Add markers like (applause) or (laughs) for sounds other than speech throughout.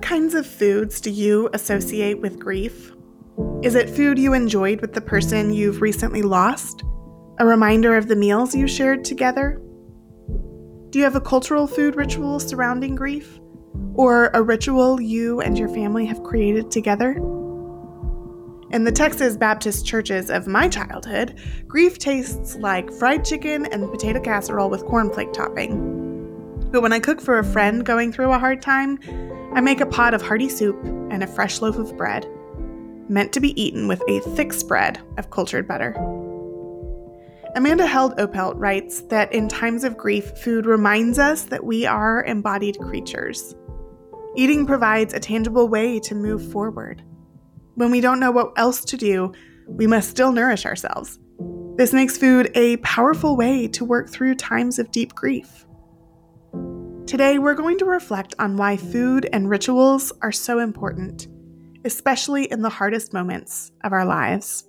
What kinds of foods do you associate with grief? Is it food you enjoyed with the person you've recently lost? A reminder of the meals you shared together? Do you have a cultural food ritual surrounding grief? Or a ritual you and your family have created together? In the Texas Baptist churches of my childhood, grief tastes like fried chicken and potato casserole with cornflake topping. But when I cook for a friend going through a hard time, I make a pot of hearty soup and a fresh loaf of bread, meant to be eaten with a thick spread of cultured butter. Amanda Held Opelt writes that in times of grief, food reminds us that we are embodied creatures. Eating provides a tangible way to move forward. When we don't know what else to do, we must still nourish ourselves. This makes food a powerful way to work through times of deep grief. Today, we're going to reflect on why food and rituals are so important, especially in the hardest moments of our lives.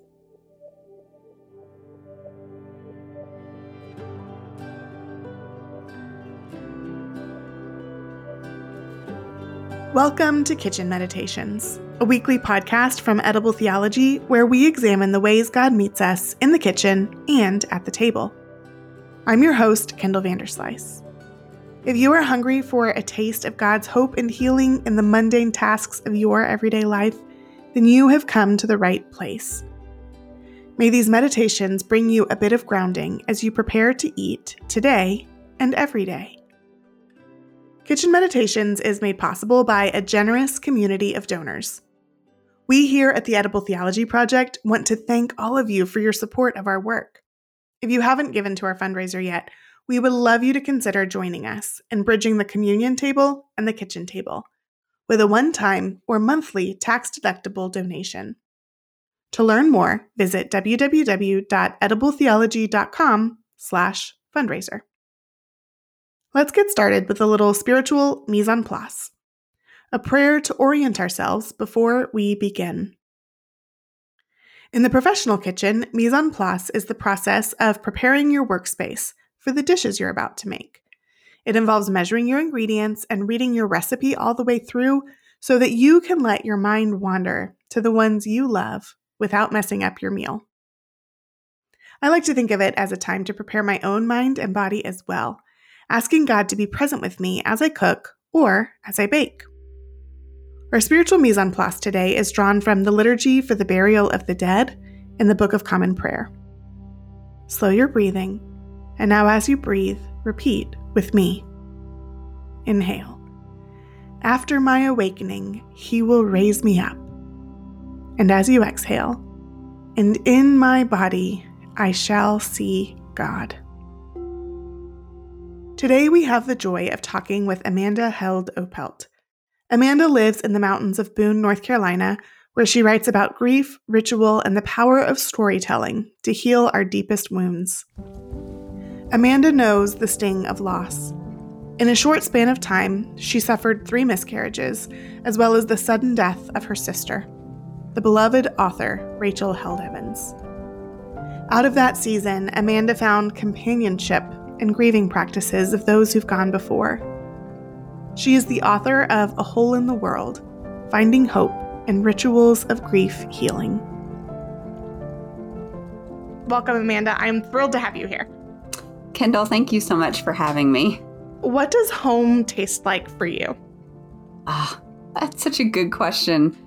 Welcome to Kitchen Meditations, a weekly podcast from Edible Theology where we examine the ways God meets us in the kitchen and at the table. I'm your host, Kendall Vanderslice. If you are hungry for a taste of God's hope and healing in the mundane tasks of your everyday life, then you have come to the right place. May these meditations bring you a bit of grounding as you prepare to eat today and every day. Kitchen Meditations is made possible by a generous community of donors. We here at the Edible Theology Project want to thank all of you for your support of our work. If you haven't given to our fundraiser yet, we would love you to consider joining us in bridging the communion table and the kitchen table with a one-time or monthly tax-deductible donation. To learn more, visit www.edibletheology.com slash fundraiser. Let's get started with a little spiritual mise en place, a prayer to orient ourselves before we begin. In the professional kitchen, mise en place is the process of preparing your workspace for the dishes you're about to make. It involves measuring your ingredients and reading your recipe all the way through so that you can let your mind wander to the ones you love without messing up your meal. I like to think of it as a time to prepare my own mind and body as well, asking God to be present with me as I cook or as I bake. Our spiritual mise en place today is drawn from the Liturgy for the Burial of the Dead in the Book of Common Prayer. Slow your breathing and now, as you breathe, repeat with me. Inhale. After my awakening, he will raise me up. And as you exhale, and in my body, I shall see God. Today, we have the joy of talking with Amanda Held Opelt. Amanda lives in the mountains of Boone, North Carolina, where she writes about grief, ritual, and the power of storytelling to heal our deepest wounds. Amanda knows the sting of loss. In a short span of time, she suffered three miscarriages, as well as the sudden death of her sister, the beloved author Rachel Held Evans. Out of that season, Amanda found companionship and grieving practices of those who've gone before. She is the author of A Hole in the World Finding Hope and Rituals of Grief Healing. Welcome, Amanda. I'm thrilled to have you here. Kendall, thank you so much for having me. What does home taste like for you? Ah, that's such a good question.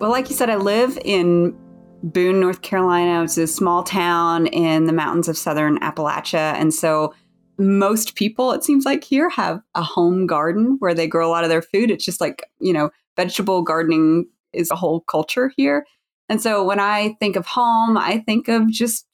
Well, like you said, I live in Boone, North Carolina. It's a small town in the mountains of southern Appalachia. And so most people, it seems like here, have a home garden where they grow a lot of their food. It's just like, you know, vegetable gardening is a whole culture here. And so when I think of home, I think of just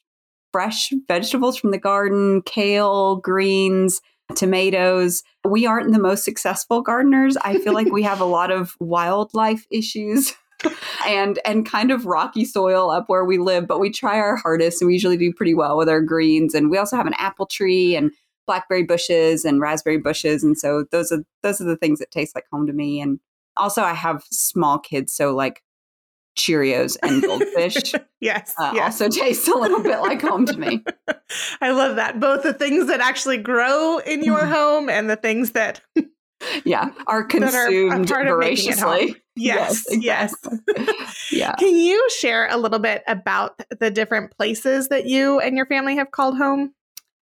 fresh vegetables from the garden, kale, greens, tomatoes. We aren't the most successful gardeners. I feel like we have a lot of wildlife issues. (laughs) and and kind of rocky soil up where we live, but we try our hardest and we usually do pretty well with our greens. And we also have an apple tree and blackberry bushes and raspberry bushes. And so those are those are the things that taste like home to me. And also I have small kids, so like Cheerios and goldfish. (laughs) yes, uh, yes. Also tastes a little bit like home to me. (laughs) I love that. Both the things that actually grow in your mm-hmm. home and the things that yeah, are (laughs) consumed are voraciously. Yes, yes. Exactly. yeah. Can you share a little bit about the different places that you and your family have called home?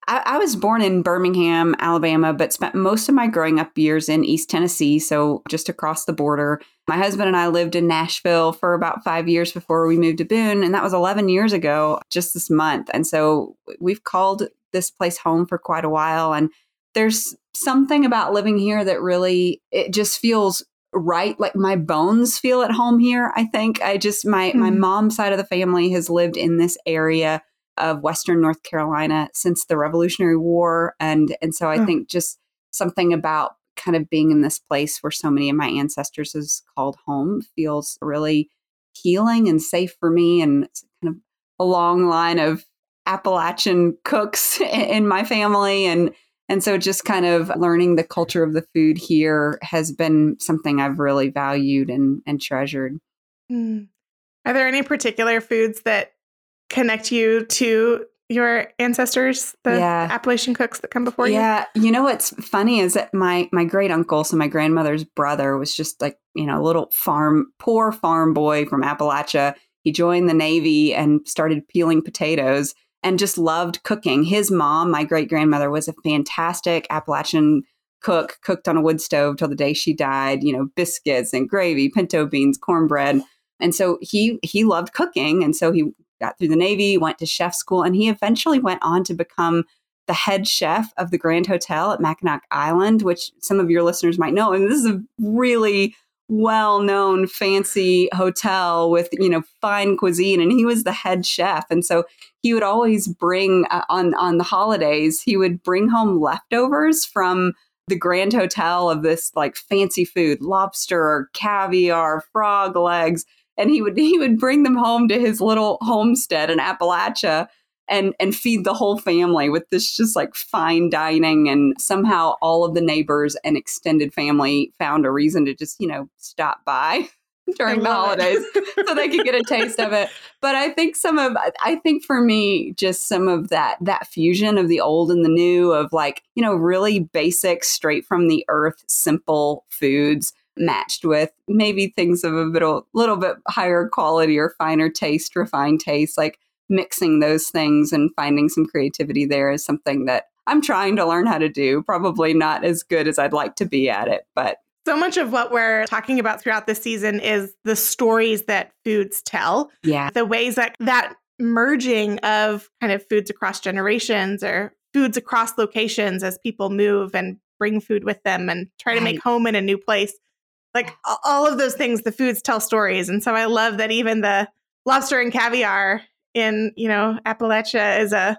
I, I, was born in Birmingham, Alabama, but spent most of my growing up years in East Tennessee, so just across the border. My husband and I lived in Nashville for about five years before we moved to Boone, and that was 11 years ago, just this month. And so we've called this place home for quite a while. And there's something about living here that really, it just feels right like my bones feel at home here i think i just my mm-hmm. my mom's side of the family has lived in this area of Western North Carolina since the Revolutionary War. And, and so I oh. think just something about kind of being in this place where so many of my ancestors is called home feels really healing and safe for me. And it's kind of a long line of Appalachian cooks (laughs) in my family. And, and so just kind of learning the culture of the food here has been something I've really valued and, and treasured. Mm. Are there any particular foods that connect you to your ancestors, the yeah. Appalachian cooks that come before you? Yeah. You know what's funny is that my my great uncle, so my grandmother's brother, was just like, you know, a little farm, poor farm boy from Appalachia. He joined the Navy and started peeling potatoes and just loved cooking. His mom, my great grandmother, was a fantastic Appalachian cook, cooked on a wood stove till the day she died, you know, biscuits and gravy, pinto beans, cornbread. And so he he loved cooking. And so he got through the Navy, went to chef school, and he eventually went on to become the head chef of the Grand Hotel at Mackinac Island, which some of your listeners might know. And this is a really well-known fancy hotel with you know fine cuisine and he was the head chef and so he would always bring uh, on on the holidays he would bring home leftovers from the grand hotel of this like fancy food lobster caviar frog legs and he would (laughs) he would bring them home to his little homestead in Appalachia and and feed the whole family with this just like fine dining and somehow all of the neighbors and extended family found a reason to just you know stop by (laughs) during the holidays so they could get a taste of it. (laughs) But i think some of i think for me just some of that that fusion of the old and the new of like you know really basic straight from the earth simple foods matched with maybe things of a little little bit higher quality or finer taste, refined taste, like mixing those things and finding some creativity there is something that I'm trying to learn how to do. Probably not as good as I'd like to be at it, but so much of what we're talking about throughout the season is the stories that foods tell. Yeah. The ways that that merging of kind of foods across generations or foods across locations as people move and bring food with them and try to make home in a new place like all of those things the foods tell stories and so i love that even the lobster and caviar in you know appalachia is a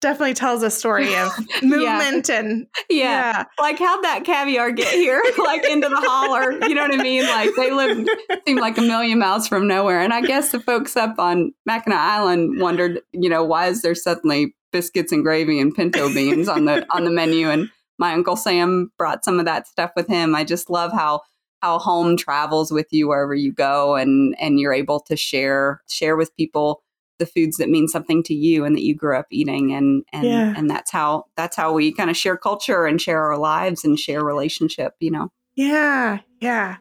definitely tells a story of (laughs) movement yeah. and yeah. yeah. like how'd that caviar get here (laughs) like into the holler you know what i mean like they live seem like a million miles from nowhere and i guess the folks up on mackinac island wondered you know why is there suddenly biscuits and gravy and pinto beans on the on the menu and my uncle sam brought some of that stuff with him i just love how how home travels with you wherever you go and and you're able to share share with people the foods that mean something to you and that you grew up eating and and yeah. and that's how that's how we kind of share culture and share our lives and share relationship you know? Yeah yeah.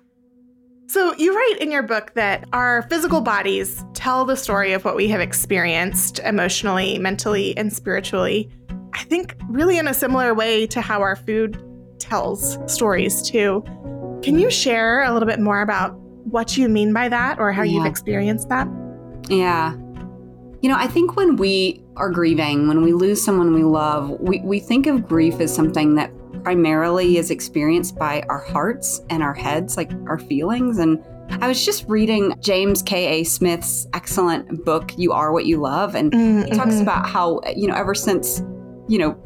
So you write in your book that our physical bodies tell the story of what we have experienced emotionally mentally and spiritually. I think really in a similar way to how our food tells stories too can you share a little bit more about what you mean by that or how yeah. you've experienced that? Yeah. You know, I think when we are grieving, when we lose someone we love, we, we think of grief as something that primarily is experienced by our hearts and our heads, like our feelings. And I was just reading James K.A. Smith's excellent book, You Are What You Love. And mm-hmm. he talks mm-hmm. about how, you know, ever since, you know,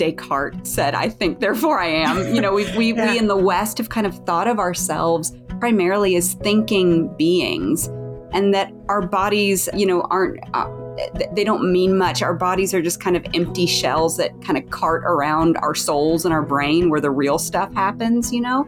Descartes said, I think, therefore I am. You know, we, we, yeah. we in the West have kind of thought of ourselves primarily as thinking beings and that our bodies, you know, aren't, uh, they don't mean much. Our bodies are just kind of empty shells that kind of cart around our souls and our brain where the real stuff happens, you know?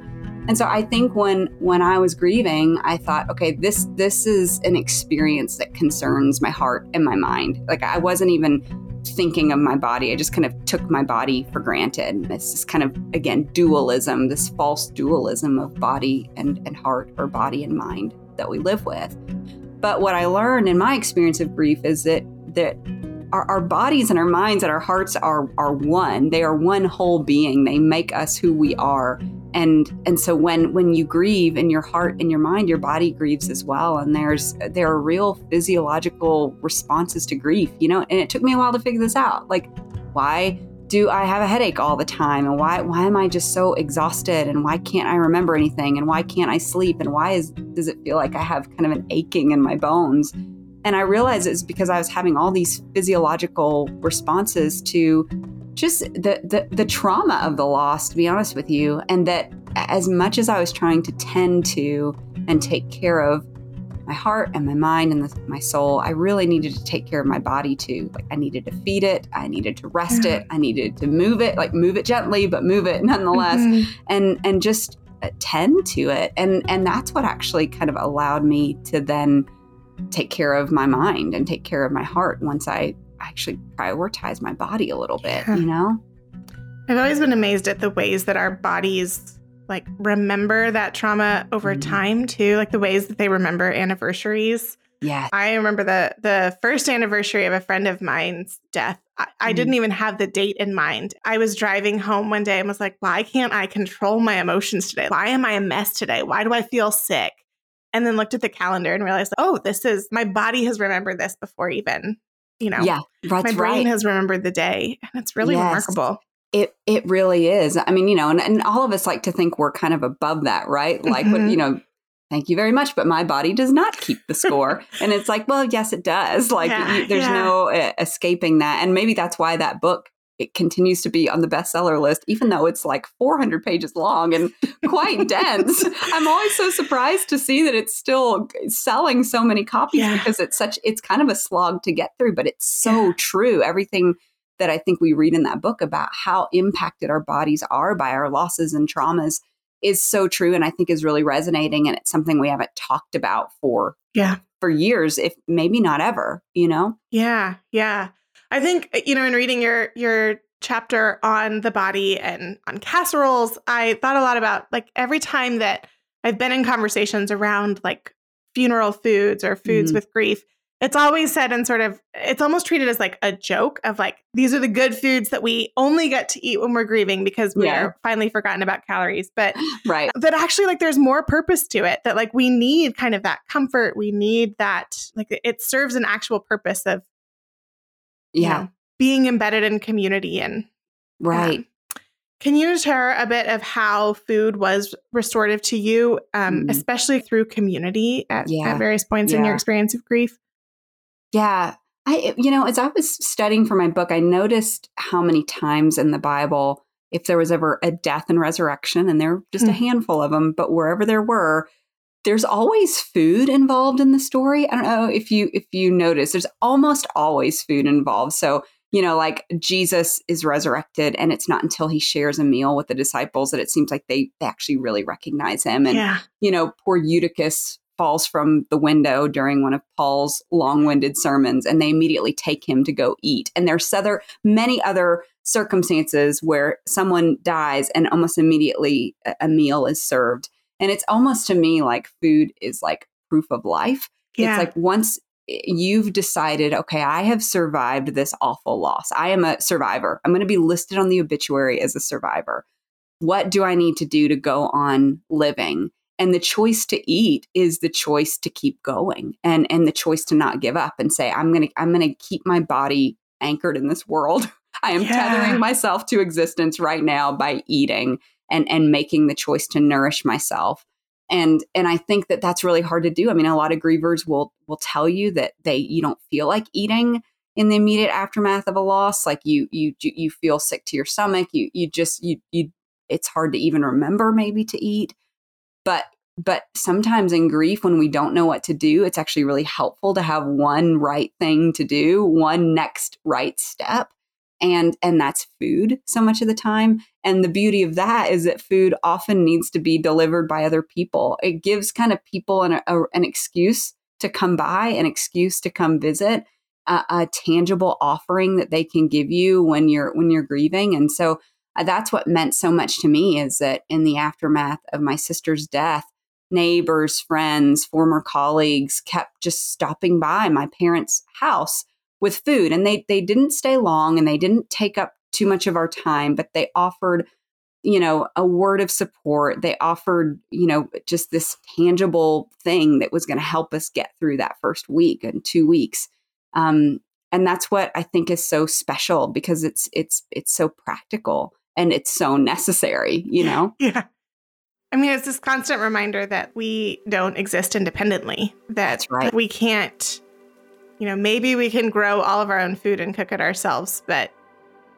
And so I think when when I was grieving, I thought, okay, this this is an experience that concerns my heart and my mind. Like I wasn't even thinking of my body. I just kind of took my body for granted. This is kind of, again, dualism, this false dualism of body and, and heart or body and mind that we live with. But what I learned in my experience of grief is that that our, our bodies and our minds and our hearts are are one. They are one whole being. They make us who we are and and so when when you grieve in your heart and your mind your body grieves as well. And there's there are real physiological responses to grief you know and it took me a while to figure this out. Like why do i have a headache all the time? And why why am i just so exhausted? And why can't i remember anything? And why can't i sleep? And why is does it feel like i have kind of an aching in my bones? And i realized it's because i was having all these physiological responses to just the, the the trauma of the loss to be honest with you and that as much as i was trying to tend to and take care of my heart and my mind and the, my soul i really needed to take care of my body too. Like i needed to feed it. I needed to rest it. I needed to move it like move it gently but move it (laughs) nonetheless mm-hmm. and and just tend to it. And and that's what actually kind of allowed me to then take care of my mind and take care of my heart once i actually prioritize my body a little bit, yeah. you know? I've always been amazed at the ways that our bodies like remember that trauma over mm. time too, like the ways that they remember anniversaries. Yeah. I remember the the first anniversary of a friend of mine's death. I, I, didn't mm. even have the date in mind. I was driving home one day and was like, why can't I control my emotions today? Why am I a mess today? Why do I feel sick? And then looked at the calendar and realized, oh, this is my body has remembered this before even you know, yeah, my brain right. has remembered the day. And it's really yes. remarkable. It it really is. I mean, you know, and, and all of us like to think we're kind of above that, right? Like mm-hmm. what, you know, thank you very much, but my body does not keep the score. (laughs) and it's like, well, yes, it does. Like yeah, you, there's yeah. no uh, escaping that. And maybe that's why that book it continues to be on the bestseller list, even though it's like 400 pages long and quite (laughs) dense. I'm always so surprised to see that it's still selling so many copies yeah. because it's such, it's kind of a slog to get through, but it's so yeah. true. Everything that I think we read in that book about how impacted our bodies are by our losses and traumas is so true and I think is really resonating and it's something we haven't talked about for yeah for years if maybe not ever, you know? Yeah, yeah. I think uh, you know in reading your your chapter on the body and on casseroles, I thought a lot about like every time that I've been in conversations around like funeral foods or foods mm-hmm. with grief, it's always said and sort of it's almost treated as like a joke of like these are the good foods that we only get to eat when we're grieving because we yeah. are finally forgotten about calories but (gasps) right that actually like there's more purpose to it that like we need kind of that comfort we need that like it serves an actual purpose of yeah. know, being embedded in community and right. Can you share a bit of how food was restorative to you, um, mm. especially through community at, yeah. at various points yeah. in your experience of grief? Yeah. I, you know, as I was studying for my book, I noticed how many times in the Bible, if there was ever a death and resurrection, and there were just mm. a handful of them, but wherever there were, there's always food involved in the story. I don't know if you if you notice, there's almost always food involved. So, you know, like Jesus is resurrected and it's not until he shares a meal with the disciples that it seems like they, they actually really recognize him. And yeah. you know, poor Eutychus falls from the window during one of Paul's long-winded sermons and they immediately take him to go eat. And there's other many other circumstances where someone dies and almost immediately a meal is served. And it's almost to me like food is like proof of life. Yeah. It's like once you've decided, okay, I have survived this awful loss. I am a survivor. I'm going to be listed on the obituary as a survivor. What do I need to do to go on living? And the choice to eat is the choice to keep going and and the choice to not give up and say I'm going to I'm going to keep my body anchored in this world. (laughs) I am yeah. tethering myself to existence right now by eating and and making the choice to nourish myself. And and i think that that's really hard to do. I mean a lot of grievers will will tell you that they you don't feel like eating in the immediate aftermath of a loss. Like you you you feel sick to your stomach. You you just you you it's hard to even remember maybe to eat. But but sometimes in grief when we don't know what to do it's actually really helpful to have one right thing to do one next right step and and that's food so much of the time and the beauty of that is that food often needs to be delivered by other people it gives kind of people an, a, an excuse to come by an excuse to come visit a, a tangible offering that they can give you when you're when you're grieving. And so uh, that's what meant so much to me is that in the aftermath of my sister's death, neighbors, friends, former colleagues kept just stopping by my parents' house with food. And they they didn't stay long and they didn't take up too much of our time, but they offered you know, a word of support. They offered, you know, just this tangible thing that was going to help us get through that first week and two weeks. Um, and that's what I think is so special because it's it's it's so practical and it's so necessary. You know. (laughs) Yeah. I mean, it's this constant reminder that we don't exist independently. That That's right. we can't. You know, maybe we can grow all of our own food and cook it ourselves, but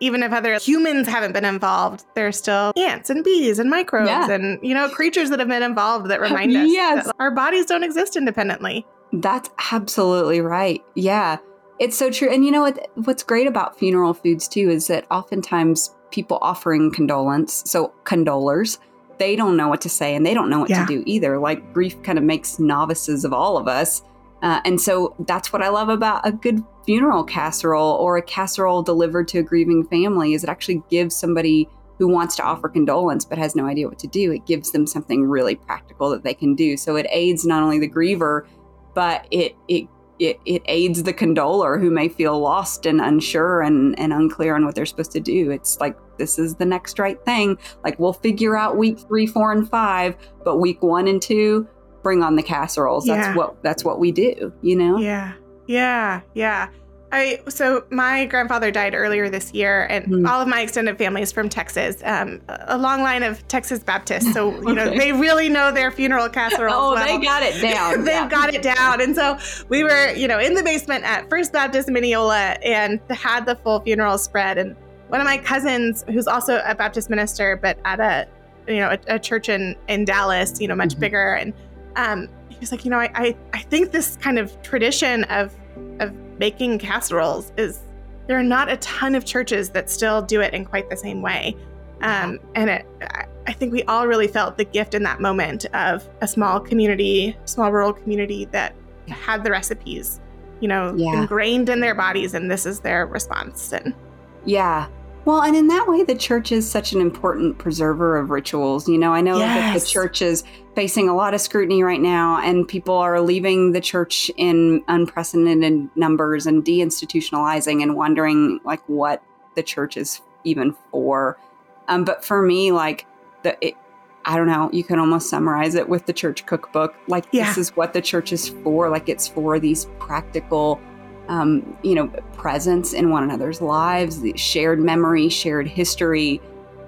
even if other humans haven't been involved, there's still ants and bees and microbes Yeah. and, you know, creatures that have been involved that remind us (laughs) Yes. that our bodies don't exist independently. That's absolutely right. Yeah. It's so true. And you know what what's great about funeral foods too is that oftentimes people offering condolence, so condolers, they don't know what to say and they don't know what Yeah. to do either. Like grief kind of makes novices of all of us. Uh, and so that's what I love about a good funeral casserole or a casserole delivered to a grieving family is it actually gives somebody who wants to offer condolence but has no idea what to do. It gives them something really practical that they can do. So it aids not only the griever, but it it it, it aids the condoler who may feel lost and unsure and, and unclear on what they're supposed to do. It's like this is the next right thing. Like we'll figure out week three, four, and five, but week one and two, bring on the casseroles. That's Yeah. what that's what we do, you know? Yeah. Yeah. Yeah. I so my grandfather died earlier this year, and Hmm. all of my extended family is from Texas, um, a long line of Texas Baptists. So you know they really know their funeral casseroles. Oh, well. they got it down. (laughs) They've Yeah. got it down. And so we were, you know, in the basement at First Baptist Mineola and had the full funeral spread. And one of my cousins, who's also a Baptist minister, but at a, you know, a, a church in, in Dallas, you know, much Mhm. bigger. And um, he was like, you know, I, I, I think this kind of tradition of, of making casseroles is, there are not a ton of churches that still do it in quite the same way. Um, and it, I- think we all really felt the gift in that moment of a small community, small rural community that had the recipes, you know, Yeah. ingrained in their bodies, and this is their response. And Yeah. Well, and in that way, the church is such an important preserver of rituals. You know, I know that the church is facing a lot of scrutiny right now, and people are leaving the church in unprecedented numbers and deinstitutionalizing and wondering, like, what the church is even for. Um, but for me, like, the, it, I don't know, you can almost summarize it with the church cookbook. Like, Yeah. this is what the church is for. Like, it's for these practical um, you know, presence in one another's lives, the shared memory, shared history.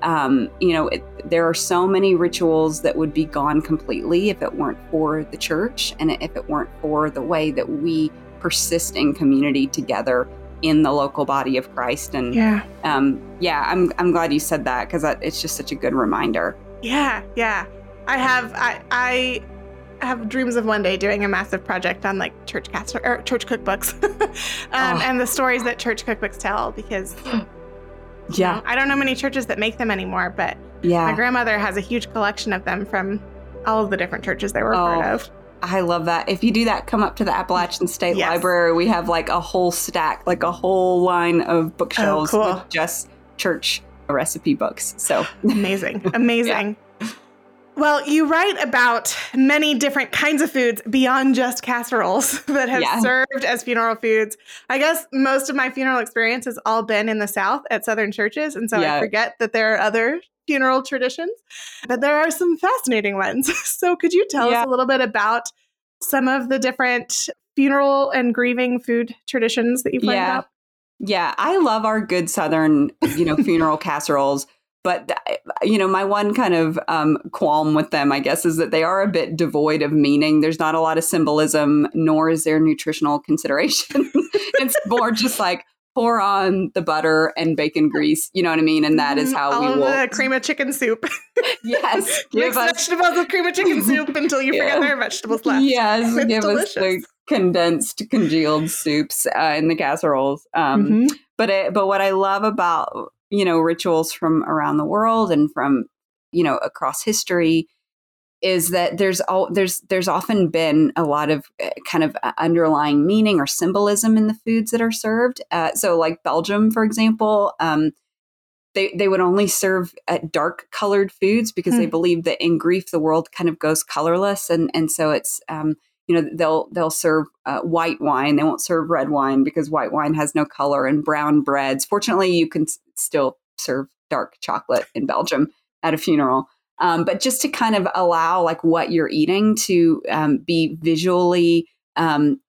Um, you know, it, there are so many rituals that would be gone completely if it weren't for the church and if it weren't for the way that we persist in community together in the local body of Christ. And yeah, um, yeah, I'm I'm glad you said that because it's just such a good reminder. yeah, yeah. I have, I, I have dreams of one day doing a massive project on like church cast or church cookbooks, (laughs) um, Oh. and the stories that church cookbooks tell. Because you know, I don't know many churches that make them anymore, but yeah my grandmother has a huge collection of them from all of the different churches they were Oh, part of. I love that. If you do that, come up to the Appalachian State Yes. Library. We have like a whole stack, like a whole line of bookshelves Oh, cool. with just church recipe books. So (laughs) Amazing. Amazing. Well, you write about many different kinds of foods beyond just casseroles (laughs) that have Yeah. served as funeral foods. I guess most of my funeral experience has all been in the South at Southern churches. And so Yeah. I forget that there are other funeral traditions, but there are some fascinating ones. (laughs) So could you tell Yeah. us a little bit about some of the different funeral and grieving food traditions that you've learned about? Yeah, I love our good Southern, you know, funeral (laughs) casseroles. But you know, my one kind of um, qualm with them, I guess, is that they are a bit devoid of meaning. There's not a lot of symbolism, nor is there nutritional consideration. (laughs) it's more just like pour on the butter and bacon grease. You know what I mean? And that is Mhm. how all we will. the cream of chicken soup. (laughs) yes, Mix give us vegetables with cream of chicken (laughs) soup until you forget Yeah. there are vegetables left. Yes, It's give us the condensed, congealed soups uh, in the casseroles. Um, Mhm. But it, but what I love about you know rituals from around the world and from you know across history is that there's all there's there's often been a lot of uh, kind of uh, underlying meaning or symbolism in the foods that are served. Uh, so, like Belgium, for example, um, they they would only serve uh, dark colored foods because mm. they hmm. believe that in grief the world kind of goes colorless, and and so it's um, you know they'll they'll serve uh, white wine. They won't serve red wine because white wine has no color, and brown breads. Fortunately, you can still serve dark chocolate in Belgium at a funeral. Um, but just to kind of allow like what you're eating to um, be visually um,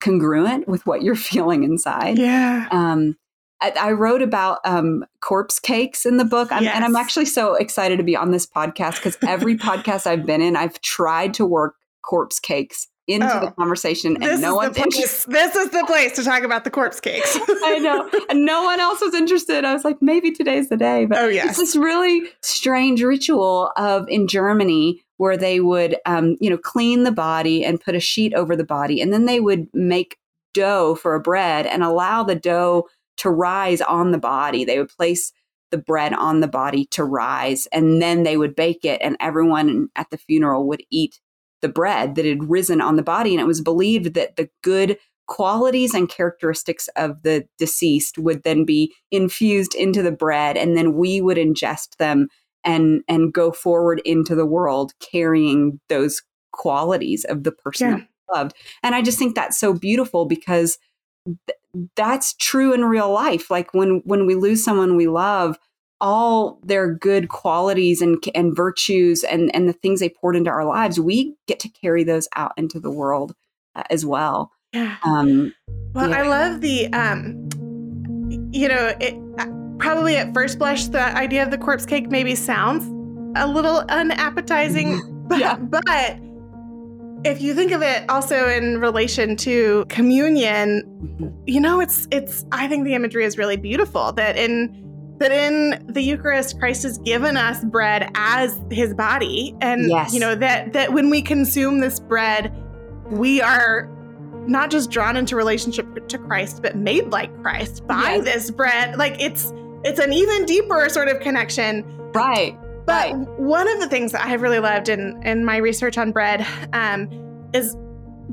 congruent with what you're (laughs) feeling inside. Yeah. Um, I, I, wrote about um, corpse cakes in the book, yes. and I'm actually so excited to be on this podcast because every (laughs) podcast I've been in, I've tried to work corpse cakes into oh, the conversation and no one's interested. This is the place to talk about the corpse cakes. (laughs) I know. And no one else was interested. I was like, maybe today's the day. But oh, yes. it's this really strange ritual of in Germany where they would um, you know, clean the body and put a sheet over the body. And then they would make dough for a bread and allow the dough to rise on the body. They would place the bread on the body to rise and then they would bake it and everyone at the funeral would eat the bread that had risen on the body. And it was believed that the good qualities and characteristics of the deceased would then be infused into the bread and then we would ingest them and and go forward into the world carrying those qualities of the person yeah. loved and i just think that's so beautiful because th- that's true in real life like when when we lose someone we love all their good qualities and and virtues and and the things they poured into our lives, we get to carry those out into the world uh, as well. Yeah. Um, well, yeah. I love the um, you know, it uh, probably at first blush the idea of the corpse cake maybe sounds a little unappetizing, (laughs) but yeah. but if you think of it also in relation to communion, mm-hmm. you know, it's it's I think the imagery is really beautiful that in that in the Eucharist, Christ has given us bread as his body. And, yes. you know, that, that when we consume this bread, we are not just drawn into relationship to Christ, but made like Christ by yes. this bread. Like it's, it's an even deeper sort of connection. Right. But right. one of the things that I have really loved in, in my research on bread um, is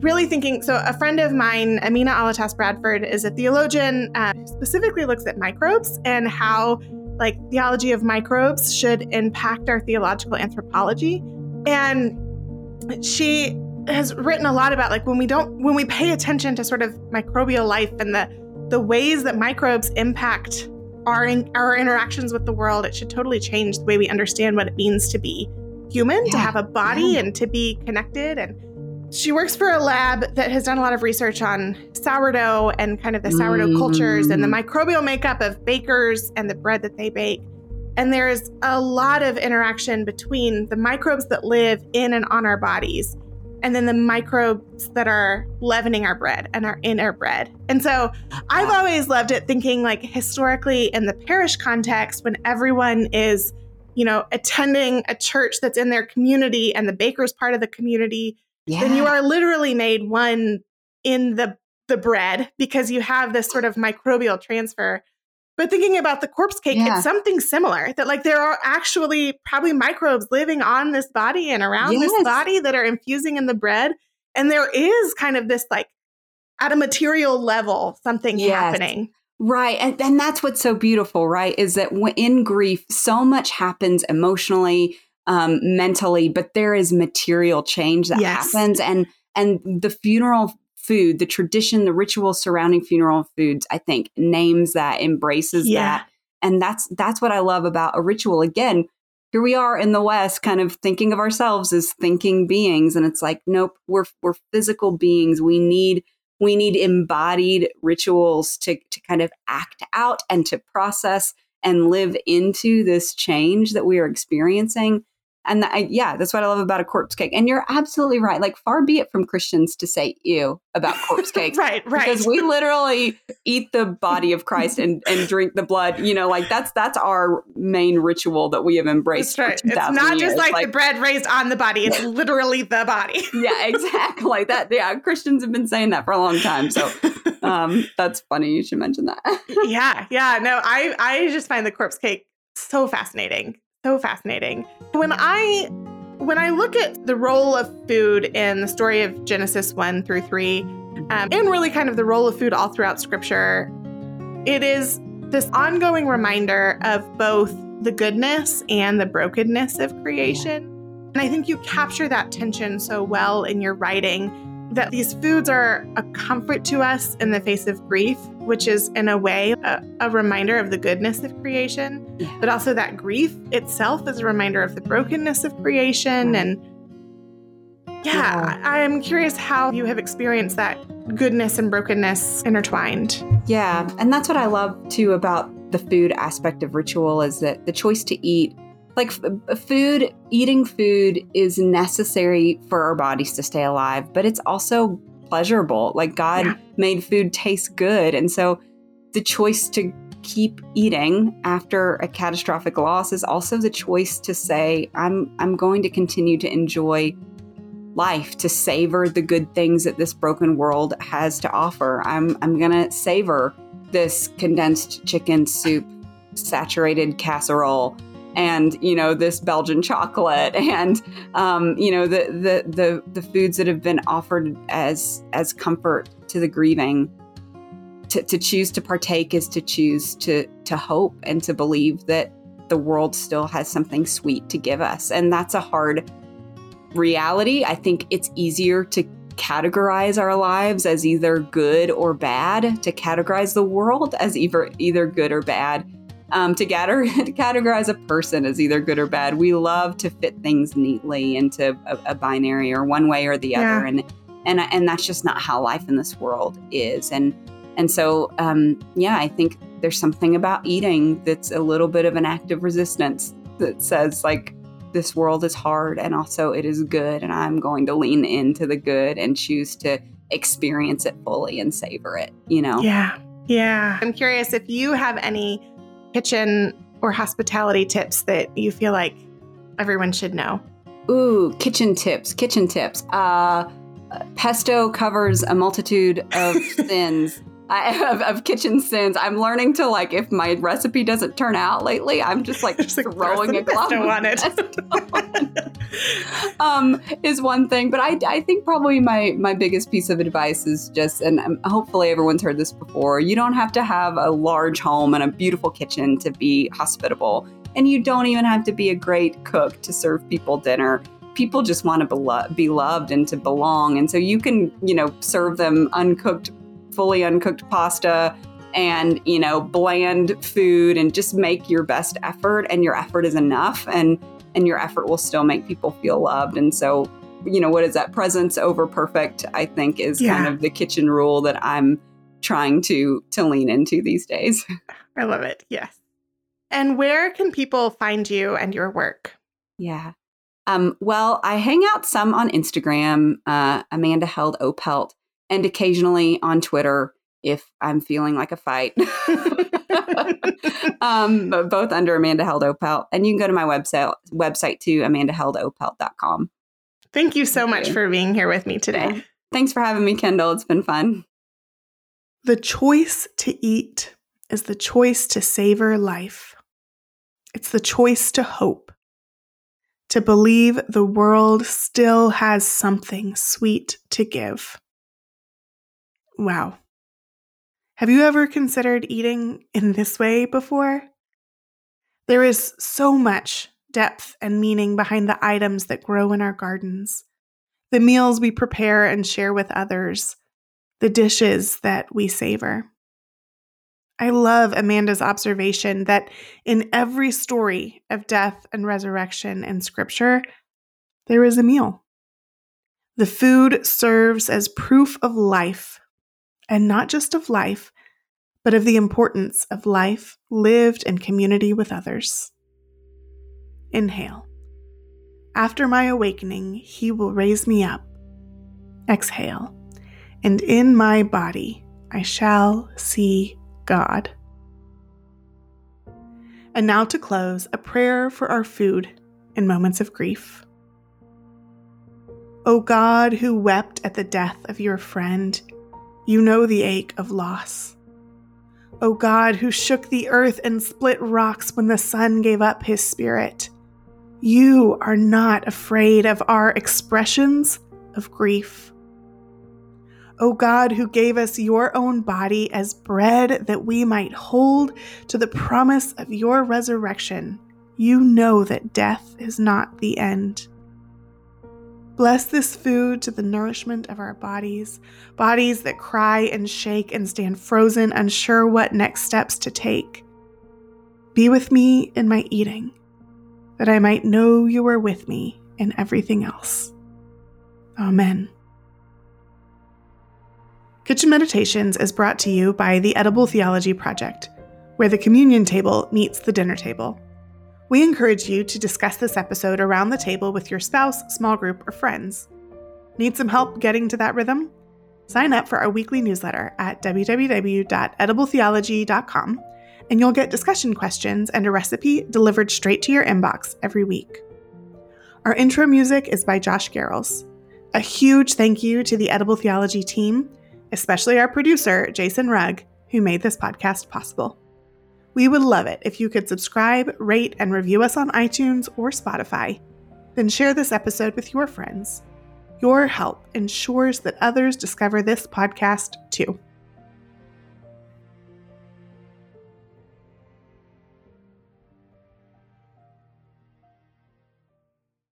really thinking so a friend of mine amina alatas bradford is a theologian uh, specifically looks at microbes and how like theology of microbes should impact our theological anthropology and she has written a lot about like when we don't when we pay attention to sort of microbial life and the the ways that microbes impact our in, our interactions with the world it should totally change the way we understand what it means to be human yeah. to have a body yeah. and to be connected and she works for a lab that has done a lot of research on sourdough and kind of the sourdough mm. cultures and the mm. microbial makeup of bakers and the bread that they bake. And there's a lot of interaction between the microbes that live in and on our bodies and then the microbes that are leavening our bread and are in our bread. And so I've always loved it thinking like historically in the parish context when everyone is, you know, attending a church that's in their community and the baker's part of the community yeah. then you are literally made one in the the bread because you have this sort of microbial transfer. But thinking about the corpse cake, yeah. it's something similar that like there are actually probably microbes living on this body and around yes. this body that are infusing in the bread. And there is kind of this like at a material level something yes. happening. Right. And, and that's what's so beautiful, right? Is that in grief, so much happens emotionally, um, mentally, but there is material change that yes. happens, and and the funeral food, the tradition, the ritual surrounding funeral foods, I think names that, embraces yeah. that, and that's that's what I love about a ritual. Again, here we are in the West, kind of thinking of ourselves as thinking beings, and it's like, nope, we're we're physical beings. We need we need embodied rituals to to kind of act out and to process and live into this change that we are experiencing. And I, yeah, that's what I love about a corpse cake. And you're absolutely right. Like, far be it from Christians to say ew about corpse (laughs) cakes. right, right. Because we literally eat the body of Christ and, and drink the blood. You know, like that's that's our main ritual that we have embraced. That's right. it's not just like, like, the bread raised on the body, it's literally the body. (laughs) yeah, exactly. That yeah, Christians have been saying that for a long time. So (laughs) um that's funny you should mention that. yeah, yeah. No, I I just find the corpse cake so fascinating so fascinating. When I when I look at the role of food in the story of Genesis 1 through 3, um, and really kind of the role of food all throughout scripture, it is this ongoing reminder of both the goodness and the brokenness of creation. And I think you capture that tension so well in your writing that these foods are a comfort to us in the face of grief, which is, in a way, a, a reminder of the goodness of creation, yeah. but also that grief itself is a reminder of the brokenness of creation. And yeah, yeah, I'm curious how you have experienced that goodness and brokenness intertwined. Yeah, and that's what I love too about the food aspect of ritual is that the choice to eat like f- uh, food eating food is necessary for our bodies to stay alive but it's also pleasurable like god yeah. made food taste good and so the choice to keep eating after a catastrophic loss is also the choice to say i'm i'm going to continue to enjoy life to savor the good things that this broken world has to offer i'm i'm going to savor this condensed chicken soup saturated casserole and you know this Belgian chocolate (laughs) and um, you know the, the the the foods that have been offered as as comfort to the grieving. To, to choose to partake is to choose to to hope and to believe that the world still has something sweet to give us, and that's a hard reality. I think it's easier to categorize our lives as either good or bad, to categorize the world as either either good or bad um, to, (laughs) to categorize a person as either good or bad. We love to fit things neatly into a, a binary or one way or the yeah. other, and and and that's just not how life in this world is. And and so, um, yeah, I think there's something about eating that's a little bit of an act of resistance that says like this world is hard and also it is good and i'm going to lean into the good and choose to experience it fully and savor it you know yeah yeah i'm curious if you have any kitchen or hospitality tips that you feel like everyone should know? Ooh, kitchen tips, kitchen tips. Uh, pesto covers a multitude of (laughs) sins. I, (laughs) of, of, kitchen sins. I'm learning to like if my recipe doesn't turn out lately, I'm just like, (laughs) just, like throwing a glove on it. (laughs) um, is one thing, but I, I think probably my my biggest piece of advice is just, and um, hopefully everyone's heard this before. You don't have to have a large home and a beautiful kitchen to be hospitable, and you don't even have to be a great cook to serve people dinner people just want to be loved and to belong. And so you can, you know, serve them uncooked fully uncooked pasta and you know bland food and just make your best effort and your effort is enough and and your effort will still make people feel loved. And so you know what is that? Presence over perfect i think is yeah. kind of the kitchen rule that i'm trying to to lean into these days. (laughs) I love it. Yes. And where can people find you and your work? Yeah. Um, well i hang out some on instagram uh, amanda held opelt and occasionally on Twitter if I'm feeling like a fight. (laughs) um, both under Amanda Held Opelt. And you can go to my website website too, amandaheldopelt.com. Thank you so Thank much you. for being here with me today. Yeah. Thanks for having me, Kendall. It's been fun. The choice to eat is the choice to savor life. It's the choice to hope, to believe the world still has something sweet to give. Wow. Have you ever considered eating in this way before? There is so much depth and meaning behind the items that grow in our gardens, the meals we prepare and share with others, the dishes that we savor. I love Amanda's observation that in every story of death and resurrection in Scripture, there is a meal. The food serves as proof of life and not just of life, but of the importance of life lived in community with others. Inhale. After my awakening, he will raise me up. Exhale. And in my body, I shall see God. And now to close, a prayer for our food in moments of grief. O God, who wept at the death of your friend, you know the ache of loss. O God, who shook the earth and split rocks when the sun gave up his spirit, You are not afraid of our expressions of grief. O God, who gave us your own body as bread that we might hold to the promise of your resurrection, you know that death is not the end. Bless this food to the nourishment of our bodies, bodies that cry and shake and stand frozen, unsure what next steps to take. Be with me in my eating, that I might know you are with me in everything else. Amen. Kitchen Meditations is brought to you by the Edible Theology Project, where the communion table meets the dinner table. We encourage you to discuss this episode around the table with your spouse, small group, or friends. Need some help getting to that rhythm? Sign up for our weekly newsletter at www.edibletheology.com, and you'll get discussion questions and a recipe delivered straight to your inbox every week. Our intro music is by Josh Garrels. A huge thank you to the Edible Theology team, especially our producer, Jason Rugg, who made this podcast possible. We would love it if you could subscribe, rate, and review us on iTunes or Spotify. Then share this episode with your friends. Your help ensures that others discover this podcast too.